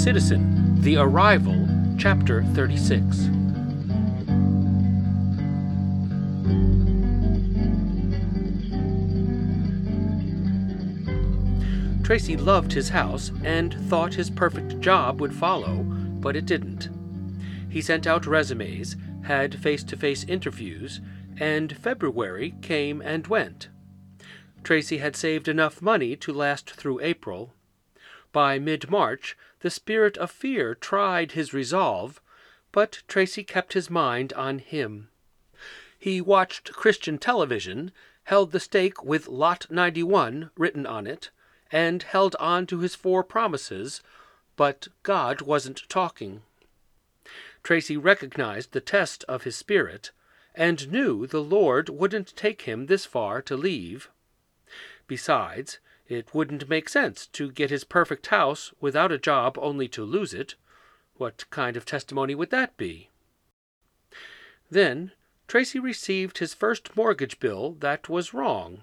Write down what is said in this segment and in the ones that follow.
Citizen The Arrival, Chapter 36. Tracy loved his house and thought his perfect job would follow, but it didn't. He sent out resumes, had face to face interviews, and February came and went. Tracy had saved enough money to last through April. By mid March, the spirit of fear tried his resolve, but Tracy kept his mind on him. He watched Christian television, held the stake with Lot 91 written on it, and held on to his four promises, but God wasn't talking. Tracy recognized the test of his spirit and knew the Lord wouldn't take him this far to leave. Besides, it wouldn't make sense to get his perfect house without a job only to lose it. What kind of testimony would that be? Then Tracy received his first mortgage bill that was wrong.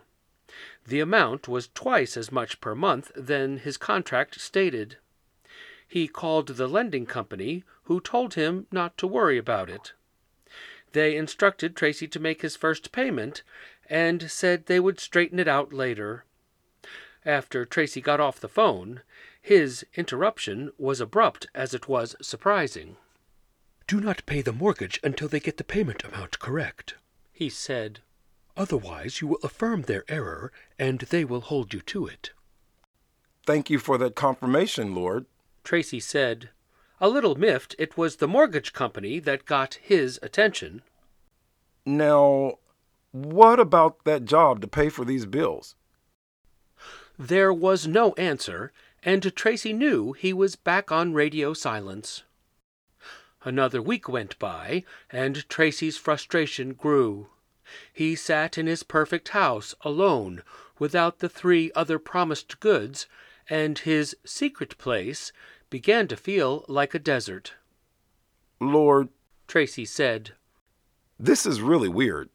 The amount was twice as much per month than his contract stated. He called the lending company, who told him not to worry about it. They instructed Tracy to make his first payment and said they would straighten it out later. After Tracy got off the phone, his interruption was abrupt as it was surprising. Do not pay the mortgage until they get the payment amount correct, he said. Otherwise, you will affirm their error, and they will hold you to it. Thank you for that confirmation, Lord, Tracy said. A little miffed, it was the mortgage company that got his attention. Now, what about that job to pay for these bills? There was no answer, and Tracy knew he was back on radio silence. Another week went by, and Tracy's frustration grew. He sat in his perfect house alone, without the three other promised goods, and his secret place began to feel like a desert. Lord, Tracy said, this is really weird.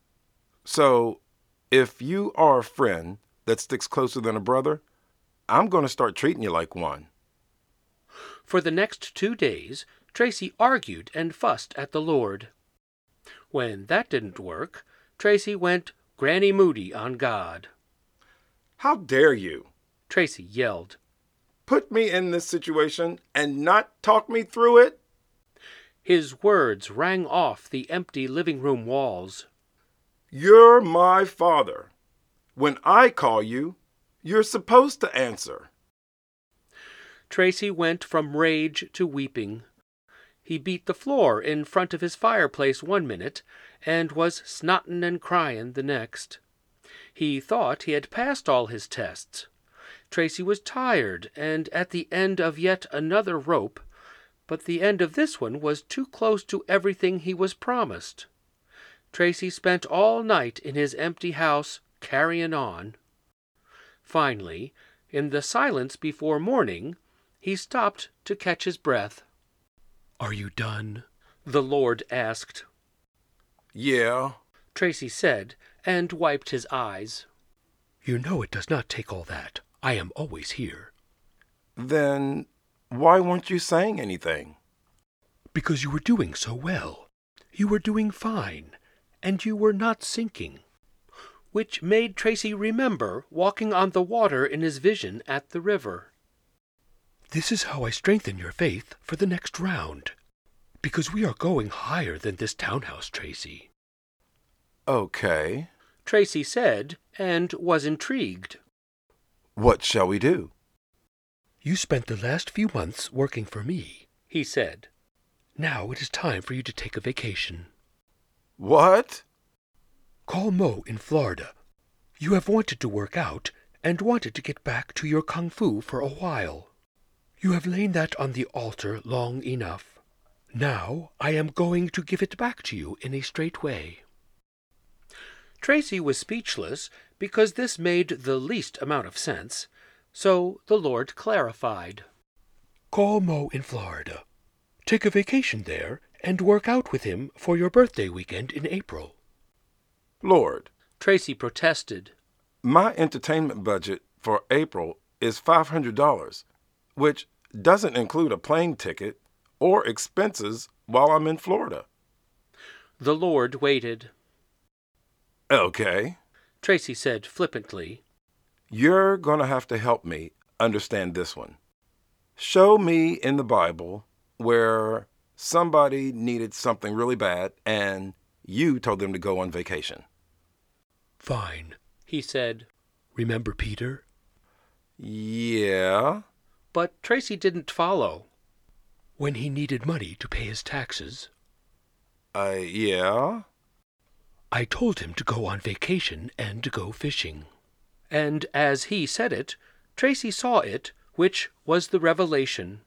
So, if you are a friend that sticks closer than a brother, I'm going to start treating you like one. For the next two days, Tracy argued and fussed at the Lord. When that didn't work, Tracy went Granny Moody on God. How dare you? Tracy yelled. Put me in this situation and not talk me through it? His words rang off the empty living room walls. You're my father. When I call you, you're supposed to answer. Tracy went from rage to weeping. He beat the floor in front of his fireplace one minute and was snottin' and cryin' the next. He thought he had passed all his tests. Tracy was tired and at the end of yet another rope, but the end of this one was too close to everything he was promised. Tracy spent all night in his empty house carryin' on. Finally, in the silence before morning, he stopped to catch his breath. Are you done? the Lord asked. Yeah, Tracy said, and wiped his eyes. You know it does not take all that. I am always here. Then why weren't you saying anything? Because you were doing so well. You were doing fine, and you were not sinking. Which made Tracy remember walking on the water in his vision at the river. This is how I strengthen your faith for the next round. Because we are going higher than this townhouse, Tracy. Okay. Tracy said, and was intrigued. What shall we do? You spent the last few months working for me, he said. Now it is time for you to take a vacation. What? Call Mo in Florida. You have wanted to work out and wanted to get back to your kung fu for a while. You have lain that on the altar long enough. Now I am going to give it back to you in a straight way. Tracy was speechless because this made the least amount of sense, so the Lord clarified. Call Mo in Florida. Take a vacation there and work out with him for your birthday weekend in April. Lord, Tracy protested. my entertainment budget for April is $500, which doesn't include a plane ticket or expenses while I'm in Florida. The Lord waited. Okay. Tracy said flippantly. You're going to have to help me understand this one. Show me in the Bible where somebody needed something really bad and you told them to go on vacation. Fine, he said. Remember Peter? Yeah. But Tracy didn't follow. When he needed money to pay his taxes, Uh, yeah. I told him to go on vacation and to go fishing. And as he said it, Tracy saw it, which was the revelation.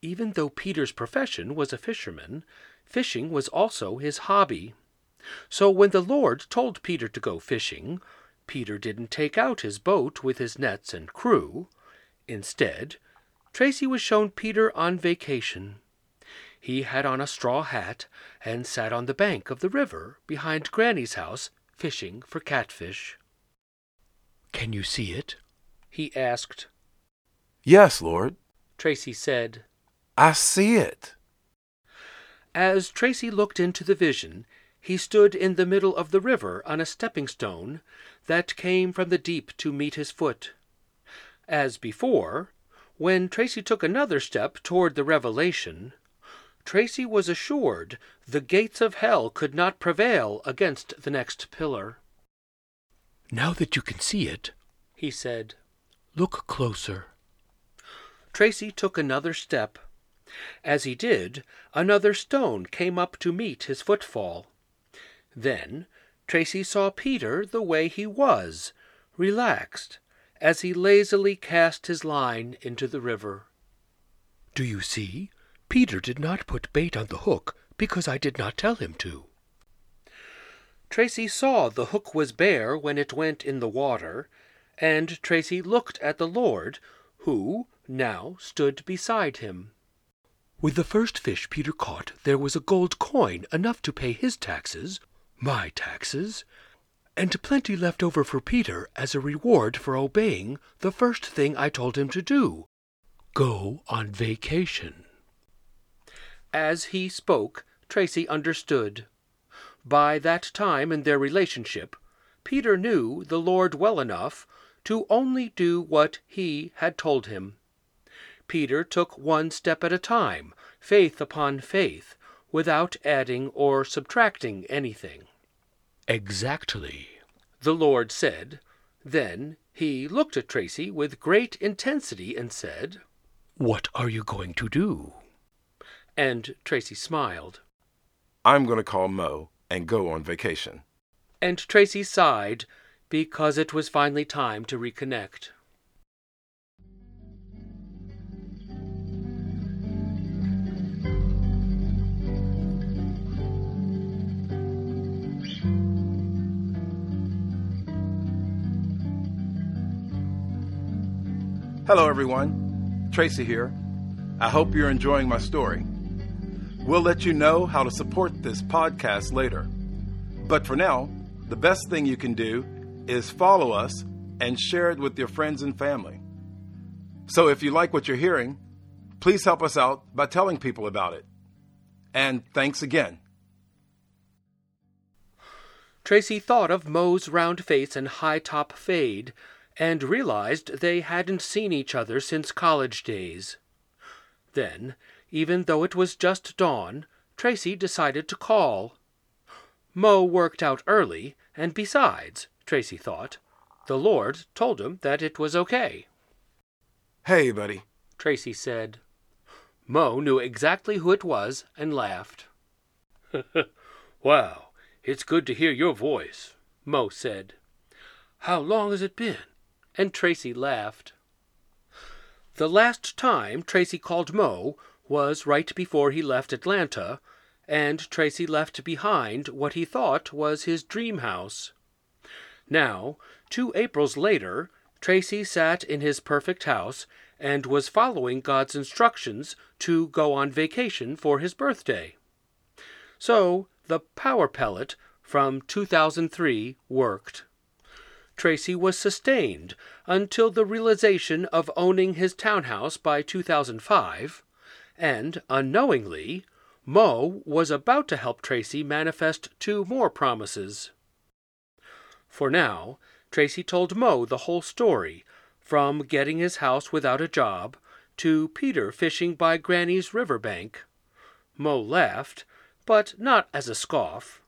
Even though Peter's profession was a fisherman, fishing was also his hobby. So when the Lord told Peter to go fishing, Peter didn't take out his boat with his nets and crew. Instead, Tracy was shown Peter on vacation. He had on a straw hat and sat on the bank of the river behind Granny's house fishing for catfish. Can you see it? He asked. Yes, Lord. Tracy said. I see it. As Tracy looked into the vision, he stood in the middle of the river on a stepping stone that came from the deep to meet his foot. As before, when Tracy took another step toward the revelation, Tracy was assured the gates of hell could not prevail against the next pillar. Now that you can see it, He said. look closer. Tracy took another step. As he did, another stone came up to meet his footfall. Then Tracy saw Peter the way he was, relaxed, as he lazily cast his line into the river. Do you see? Peter did not put bait on the hook because I did not tell him to. Tracy saw the hook was bare when it went in the water, and Tracy looked at the Lord, who now stood beside him. With the first fish Peter caught, there was a gold coin enough to pay his taxes, my taxes, and plenty left over for Peter as a reward for obeying the first thing I told him to do go on vacation. As he spoke, Tracy understood. By that time in their relationship, Peter knew the Lord well enough to only do what he had told him. Peter took one step at a time, faith upon faith, without adding or subtracting anything. Exactly. The Lord said. Then he looked at Tracy with great intensity and said, What are you going to do? and Tracy smiled. I'm going to call Mo and go on vacation. And Tracy sighed because it was finally time to reconnect. Hello, everyone. Tracy here. I hope you're enjoying my story. We'll let you know how to support this podcast later. But for now, the best thing you can do is follow us and share it with your friends and family. So if you like what you're hearing, please help us out by telling people about it. And thanks again. Tracy thought of Mo's round face and high top fade and realized they hadn't seen each other since college days. Then, even though it was just dawn, Tracy decided to call. Mo worked out early, and besides, Tracy thought, the Lord told him that it was okay. Hey, buddy. Tracy said. Mo knew exactly who it was and laughed. wow, it's good to hear your voice, Mo said. How long has it been? And Tracy laughed. The last time Tracy called Mo was right before he left Atlanta, and Tracy left behind what he thought was his dream house. Now, two Aprils later, Tracy sat in his perfect house and was following God's instructions to go on vacation for his birthday. So the power pellet from 2003 worked. Tracy was sustained until the realization of owning his townhouse by 2005, and unknowingly, Mo was about to help Tracy manifest two more promises. For now, Tracy told Mo the whole story, from getting his house without a job to Peter fishing by Granny's riverbank. Mo laughed, but not as a scoff.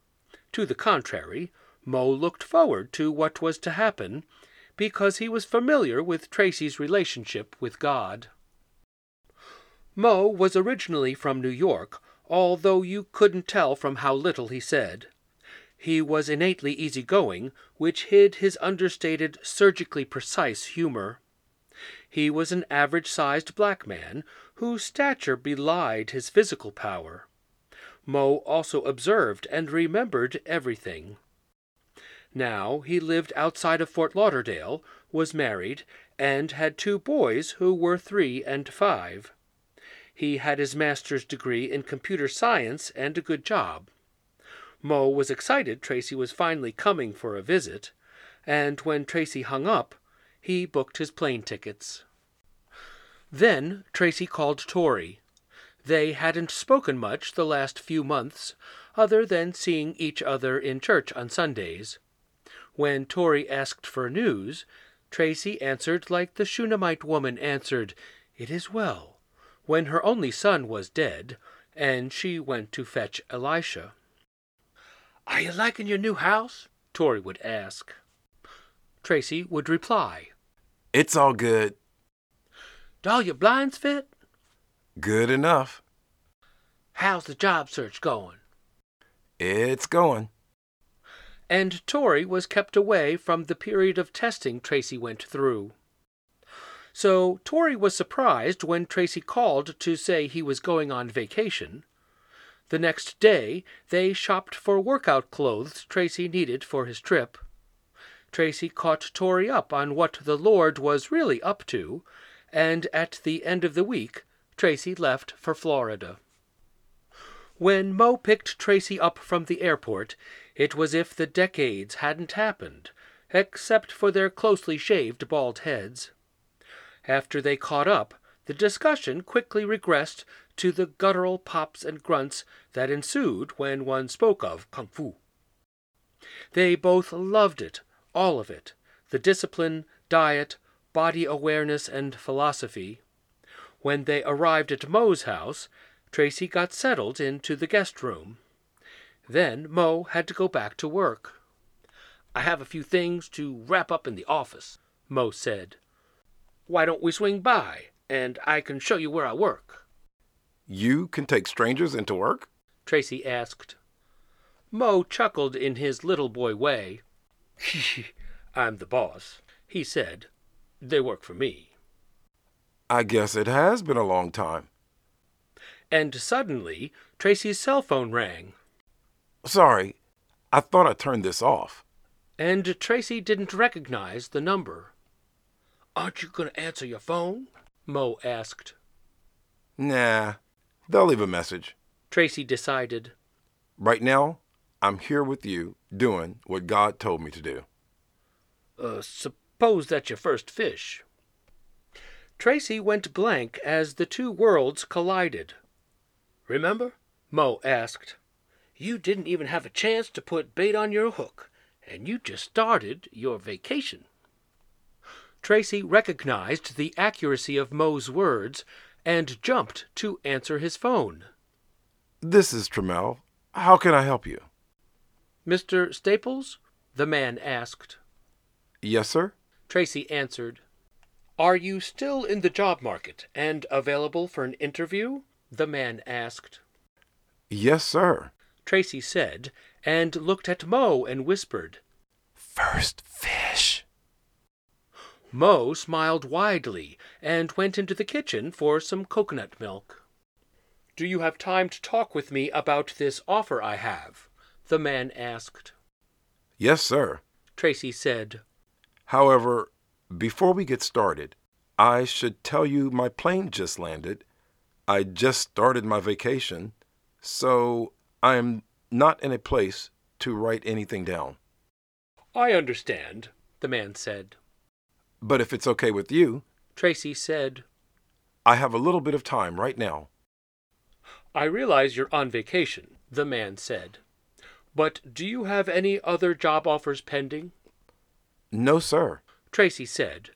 To the contrary, Mo looked forward to what was to happen because he was familiar with Tracy's relationship with God. Mo was originally from New York, although you couldn't tell from how little he said. He was innately easygoing, which hid his understated, surgically precise humor. He was an average sized black man whose stature belied his physical power. Mo also observed and remembered everything. Now he lived outside of Fort Lauderdale, was married, and had two boys who were three and five. He had his master's degree in computer science and a good job. Mo was excited Tracy was finally coming for a visit, and when Tracy hung up, he booked his plane tickets. Then Tracy called Tori. They hadn't spoken much the last few months, other than seeing each other in church on Sundays. When Tori asked for news, Tracy answered like the Shunammite woman answered, It is well, when her only son was dead, and she went to fetch Elisha. Are you liking your new house? Tori would ask. Tracy would reply, It's all good. Do all your blinds fit? Good enough. How's the job search going? It's going and Tori was kept away from the period of testing Tracy went through. So Tori was surprised when Tracy called to say he was going on vacation. The next day, they shopped for workout clothes Tracy needed for his trip. Tracy caught Tori up on what the Lord was really up to, and at the end of the week, Tracy left for Florida. When Mo picked Tracy up from the airport, it was if the decades hadn't happened, except for their closely shaved bald heads. After they caught up, the discussion quickly regressed to the guttural pops and grunts that ensued when one spoke of kung fu. They both loved it, all of it the discipline, diet, body awareness, and philosophy. When they arrived at Mo's house, Tracy got settled into the guest room. Then Mo had to go back to work. I have a few things to wrap up in the office, Mo said. Why don't we swing by, and I can show you where I work? You can take strangers into work? Tracy asked. Mo chuckled in his little boy way. I'm the boss, he said. They work for me. I guess it has been a long time. And suddenly, Tracy's cell phone rang. Sorry, I thought I turned this off. And Tracy didn't recognize the number. Aren't you going to answer your phone? Mo asked. Nah, they'll leave a message. Tracy decided. Right now, I'm here with you doing what God told me to do. Uh, suppose that's your first fish. Tracy went blank as the two worlds collided. Remember? Mo asked. You didn't even have a chance to put bait on your hook, and you just started your vacation. Tracy recognized the accuracy of Mo's words and jumped to answer his phone. This is Trammell. How can I help you? Mr. Staples? the man asked. Yes, sir. Tracy answered. Are you still in the job market and available for an interview? The man asked. Yes, sir. Tracy said, and looked at Mo and whispered, First fish. Mo smiled widely and went into the kitchen for some coconut milk. Do you have time to talk with me about this offer I have? the man asked. Yes, sir. Tracy said. However, before we get started, I should tell you my plane just landed. I just started my vacation, so I am not in a place to write anything down. I understand, the man said. But if it's okay with you, Tracy said, I have a little bit of time right now. I realize you're on vacation, the man said. But do you have any other job offers pending? No, sir. Tracy said.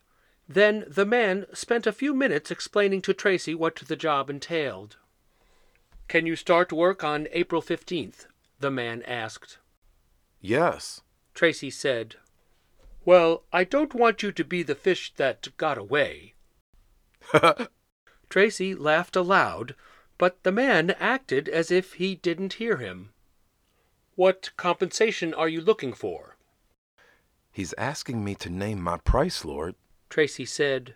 Then the man spent a few minutes explaining to Tracy what the job entailed. Can you start work on April 15th? the man asked. Yes. Tracy said. Well, I don't want you to be the fish that got away. Tracy laughed aloud, but the man acted as if he didn't hear him. What compensation are you looking for? He's asking me to name my price, Lord. Tracy said.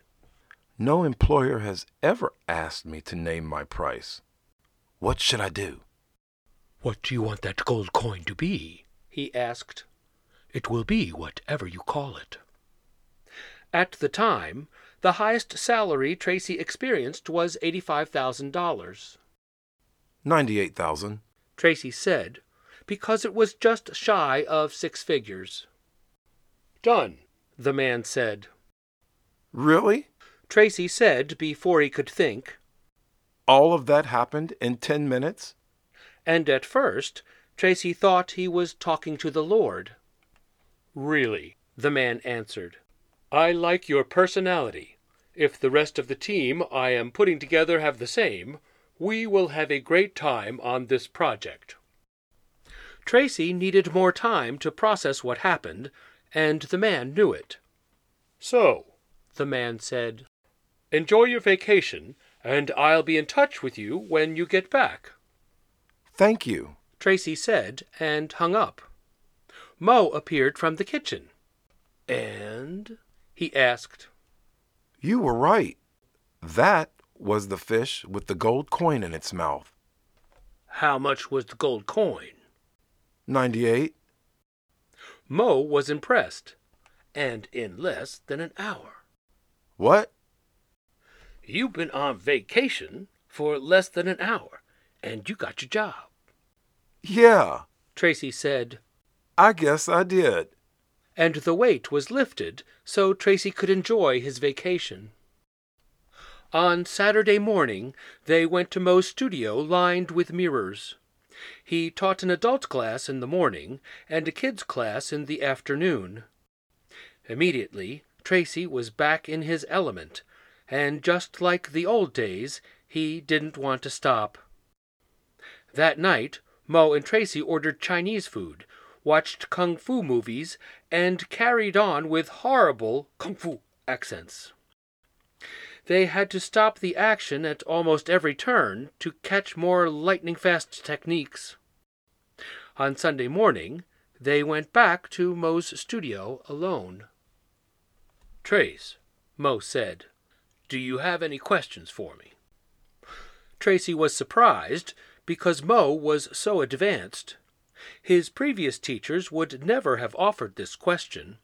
No employer has ever asked me to name my price. What should I do? What do you want that gold coin to be? he asked. It will be whatever you call it. At the time, the highest salary Tracy experienced was $85,000. 98,000. Tracy said, because it was just shy of six figures. Done, the man said. Really? Tracy said before he could think. All of that happened in 10 minutes? And at first, Tracy thought he was talking to the Lord. Really, the man answered. I like your personality. If the rest of the team I am putting together have the same, we will have a great time on this project. Tracy needed more time to process what happened, and the man knew it. So, the man said, enjoy your vacation, and I'll be in touch with you when you get back. Thank you, Tracy said, and hung up. Mo appeared from the kitchen. And? he asked. You were right. That was the fish with the gold coin in its mouth. How much was the gold coin? 98. Mo was impressed. And in less than an hour. What? You've been on vacation for less than an hour, and you got your job. Yeah, Tracy said, I guess I did. and the weight was lifted so Tracy could enjoy his vacation. On Saturday morning, they went to Mo's studio lined with mirrors. He taught an adult class in the morning and a kids class in the afternoon. Immediately, Tracy was back in his element, and just like the old days, he didn't want to stop. That night, Mo and Tracy ordered Chinese food, watched kung fu movies, and carried on with horrible kung fu accents. They had to stop the action at almost every turn to catch more lightning fast techniques. On Sunday morning, they went back to Mo's studio alone. Trace, Mo said, do you have any questions for me? Tracy was surprised because Mo was so advanced. His previous teachers would never have offered this question.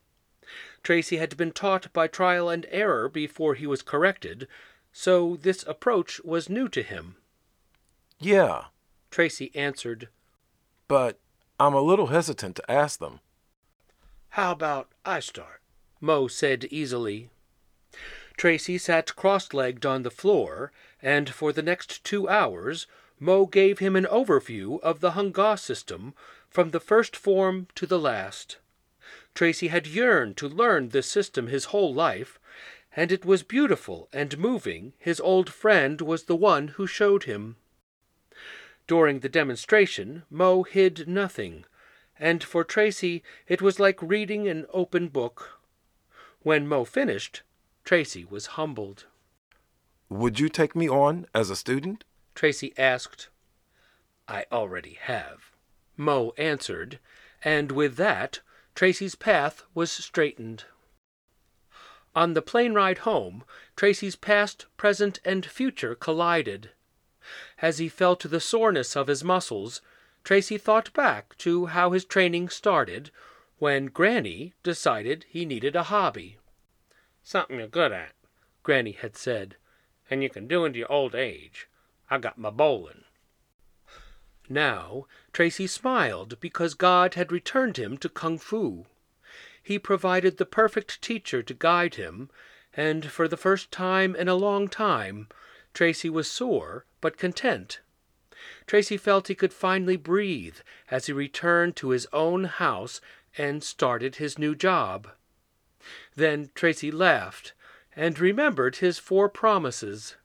Tracy had been taught by trial and error before he was corrected, so this approach was new to him. Yeah, Tracy answered, but I'm a little hesitant to ask them. How about I start? Mo said easily. Tracy sat cross legged on the floor, and for the next two hours Mo gave him an overview of the Hung Gar system from the first form to the last. Tracy had yearned to learn this system his whole life, and it was beautiful and moving his old friend was the one who showed him. During the demonstration, Mo hid nothing, and for Tracy it was like reading an open book. When Mo finished, Tracy was humbled. Would you take me on as a student? Tracy asked. I already have, Mo answered, and with that, Tracy's path was straightened. On the plane ride home, Tracy's past, present, and future collided. As he felt the soreness of his muscles, Tracy thought back to how his training started when Granny decided he needed a hobby. Something you're good at, Granny had said, and you can do into your old age. I got my bowling. Now, Tracy smiled because God had returned him to Kung Fu. He provided the perfect teacher to guide him, and for the first time in a long time, Tracy was sore but content. Tracy felt he could finally breathe as he returned to his own house and started his new job. Then Tracy laughed and remembered his four promises.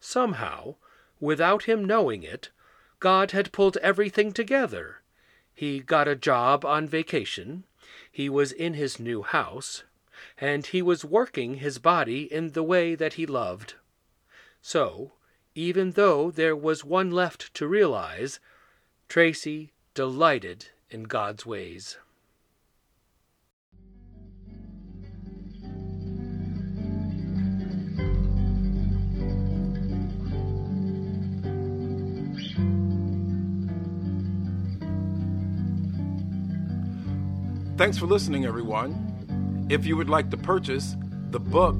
Somehow, without him knowing it, God had pulled everything together. He got a job on vacation, he was in his new house, and he was working his body in the way that he loved. So, even though there was one left to realize, Tracy delighted in God's ways. Thanks for listening, everyone. If you would like to purchase the book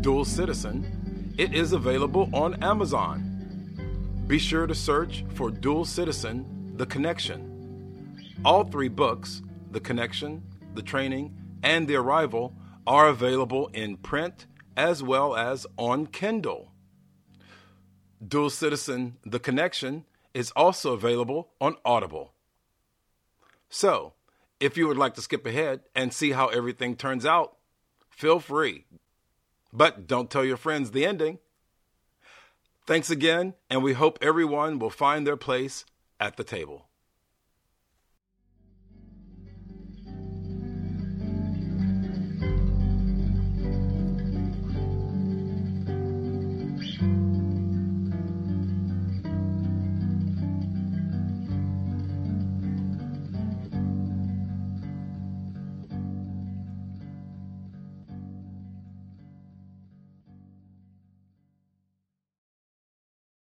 Dual Citizen, it is available on Amazon. Be sure to search for Dual Citizen The Connection. All three books, The Connection, The Training, and The Arrival, are available in print as well as on Kindle. Dual Citizen The Connection is also available on Audible. So, if you would like to skip ahead and see how everything turns out, feel free. But don't tell your friends the ending. Thanks again, and we hope everyone will find their place at the table.